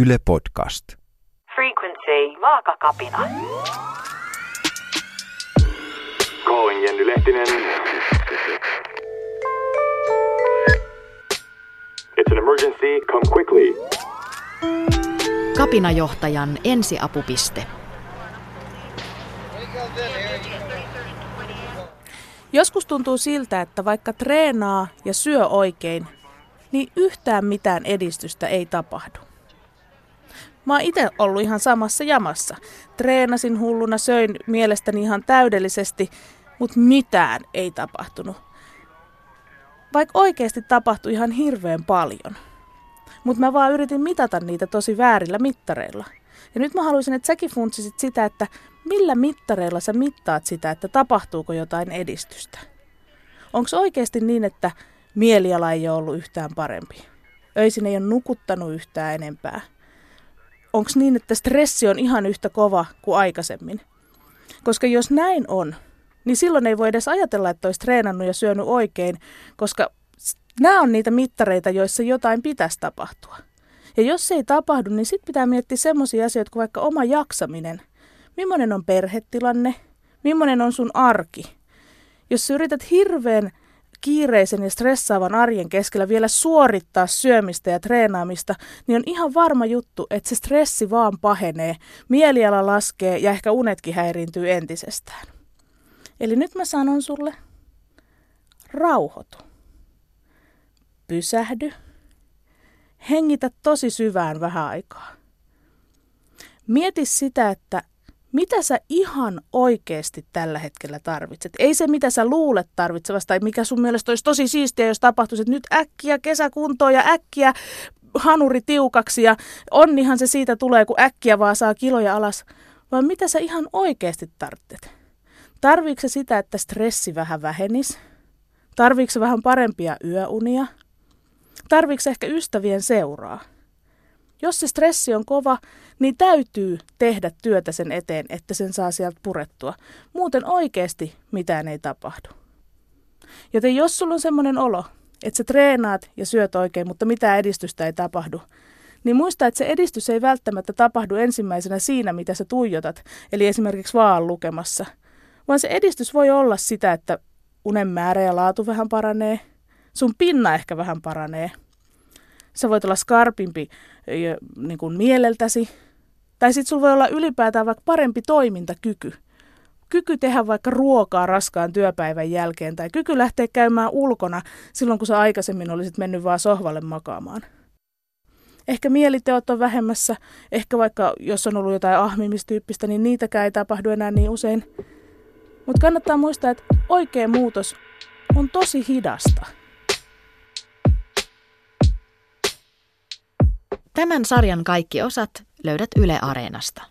Yle Podcast. Frequency, vaakakapina. Calling Jenny Lehtinen. It's an emergency. Come quickly. Kapinajohtajan ensiapupiste. Joskus tuntuu siltä, että vaikka treenaa ja syö oikein, niin yhtään mitään edistystä ei tapahdu. Mä oon itse ollut ihan samassa jamassa. Treenasin hulluna, söin mielestäni ihan täydellisesti, mutta mitään ei tapahtunut. Vaikka oikeasti tapahtui ihan hirveän paljon. Mutta mä vaan yritin mitata niitä tosi väärillä mittareilla. Ja nyt mä haluaisin, että säkin funtsisit sitä, että millä mittareilla sä mittaat sitä, että tapahtuuko jotain edistystä. Onko oikeasti niin, että mieliala ei ole ollut yhtään parempi? Öisin ei ole nukuttanut yhtään enempää – onko niin, että stressi on ihan yhtä kova kuin aikaisemmin? Koska jos näin on, niin silloin ei voi edes ajatella, että olisi treenannut ja syönyt oikein, koska nämä on niitä mittareita, joissa jotain pitäisi tapahtua. Ja jos se ei tapahdu, niin sitten pitää miettiä semmoisia asioita kuin vaikka oma jaksaminen. Millainen on perhetilanne? Millainen on sun arki? Jos sä yrität hirveän kiireisen ja stressaavan arjen keskellä vielä suorittaa syömistä ja treenaamista, niin on ihan varma juttu, että se stressi vaan pahenee, mieliala laskee ja ehkä unetkin häiriintyy entisestään. Eli nyt mä sanon sulle, rauhoitu. Pysähdy. Hengitä tosi syvään vähän aikaa. Mieti sitä, että mitä sä ihan oikeasti tällä hetkellä tarvitset. Ei se, mitä sä luulet tarvitsevasta tai mikä sun mielestä olisi tosi siistiä, jos tapahtuisi, että nyt äkkiä kesäkuntoon ja äkkiä hanuri tiukaksi ja onnihan se siitä tulee, kun äkkiä vaan saa kiloja alas. Vaan mitä sä ihan oikeasti tarvitset? Tarviiko se sitä, että stressi vähän vähenisi? Tarviiko vähän parempia yöunia? Tarviiko ehkä ystävien seuraa? Jos se stressi on kova, niin täytyy tehdä työtä sen eteen, että sen saa sieltä purettua. Muuten oikeasti mitään ei tapahdu. Joten jos sulla on semmoinen olo, että sä treenaat ja syöt oikein, mutta mitään edistystä ei tapahdu, niin muista, että se edistys ei välttämättä tapahdu ensimmäisenä siinä, mitä sä tuijotat, eli esimerkiksi vaan lukemassa, vaan se edistys voi olla sitä, että unen määrä ja laatu vähän paranee, sun pinna ehkä vähän paranee – Sä voit olla skarpimpi niin kuin mieleltäsi. Tai sitten sulla voi olla ylipäätään vaikka parempi toimintakyky. Kyky tehdä vaikka ruokaa raskaan työpäivän jälkeen tai kyky lähteä käymään ulkona silloin, kun sä aikaisemmin olisit mennyt vaan sohvalle makaamaan. Ehkä mieliteot on vähemmässä, ehkä vaikka jos on ollut jotain ahmimistyyppistä, niin niitäkään ei tapahdu enää niin usein. Mutta kannattaa muistaa, että oikea muutos on tosi hidasta. Tämän sarjan kaikki osat löydät Yle Areenasta.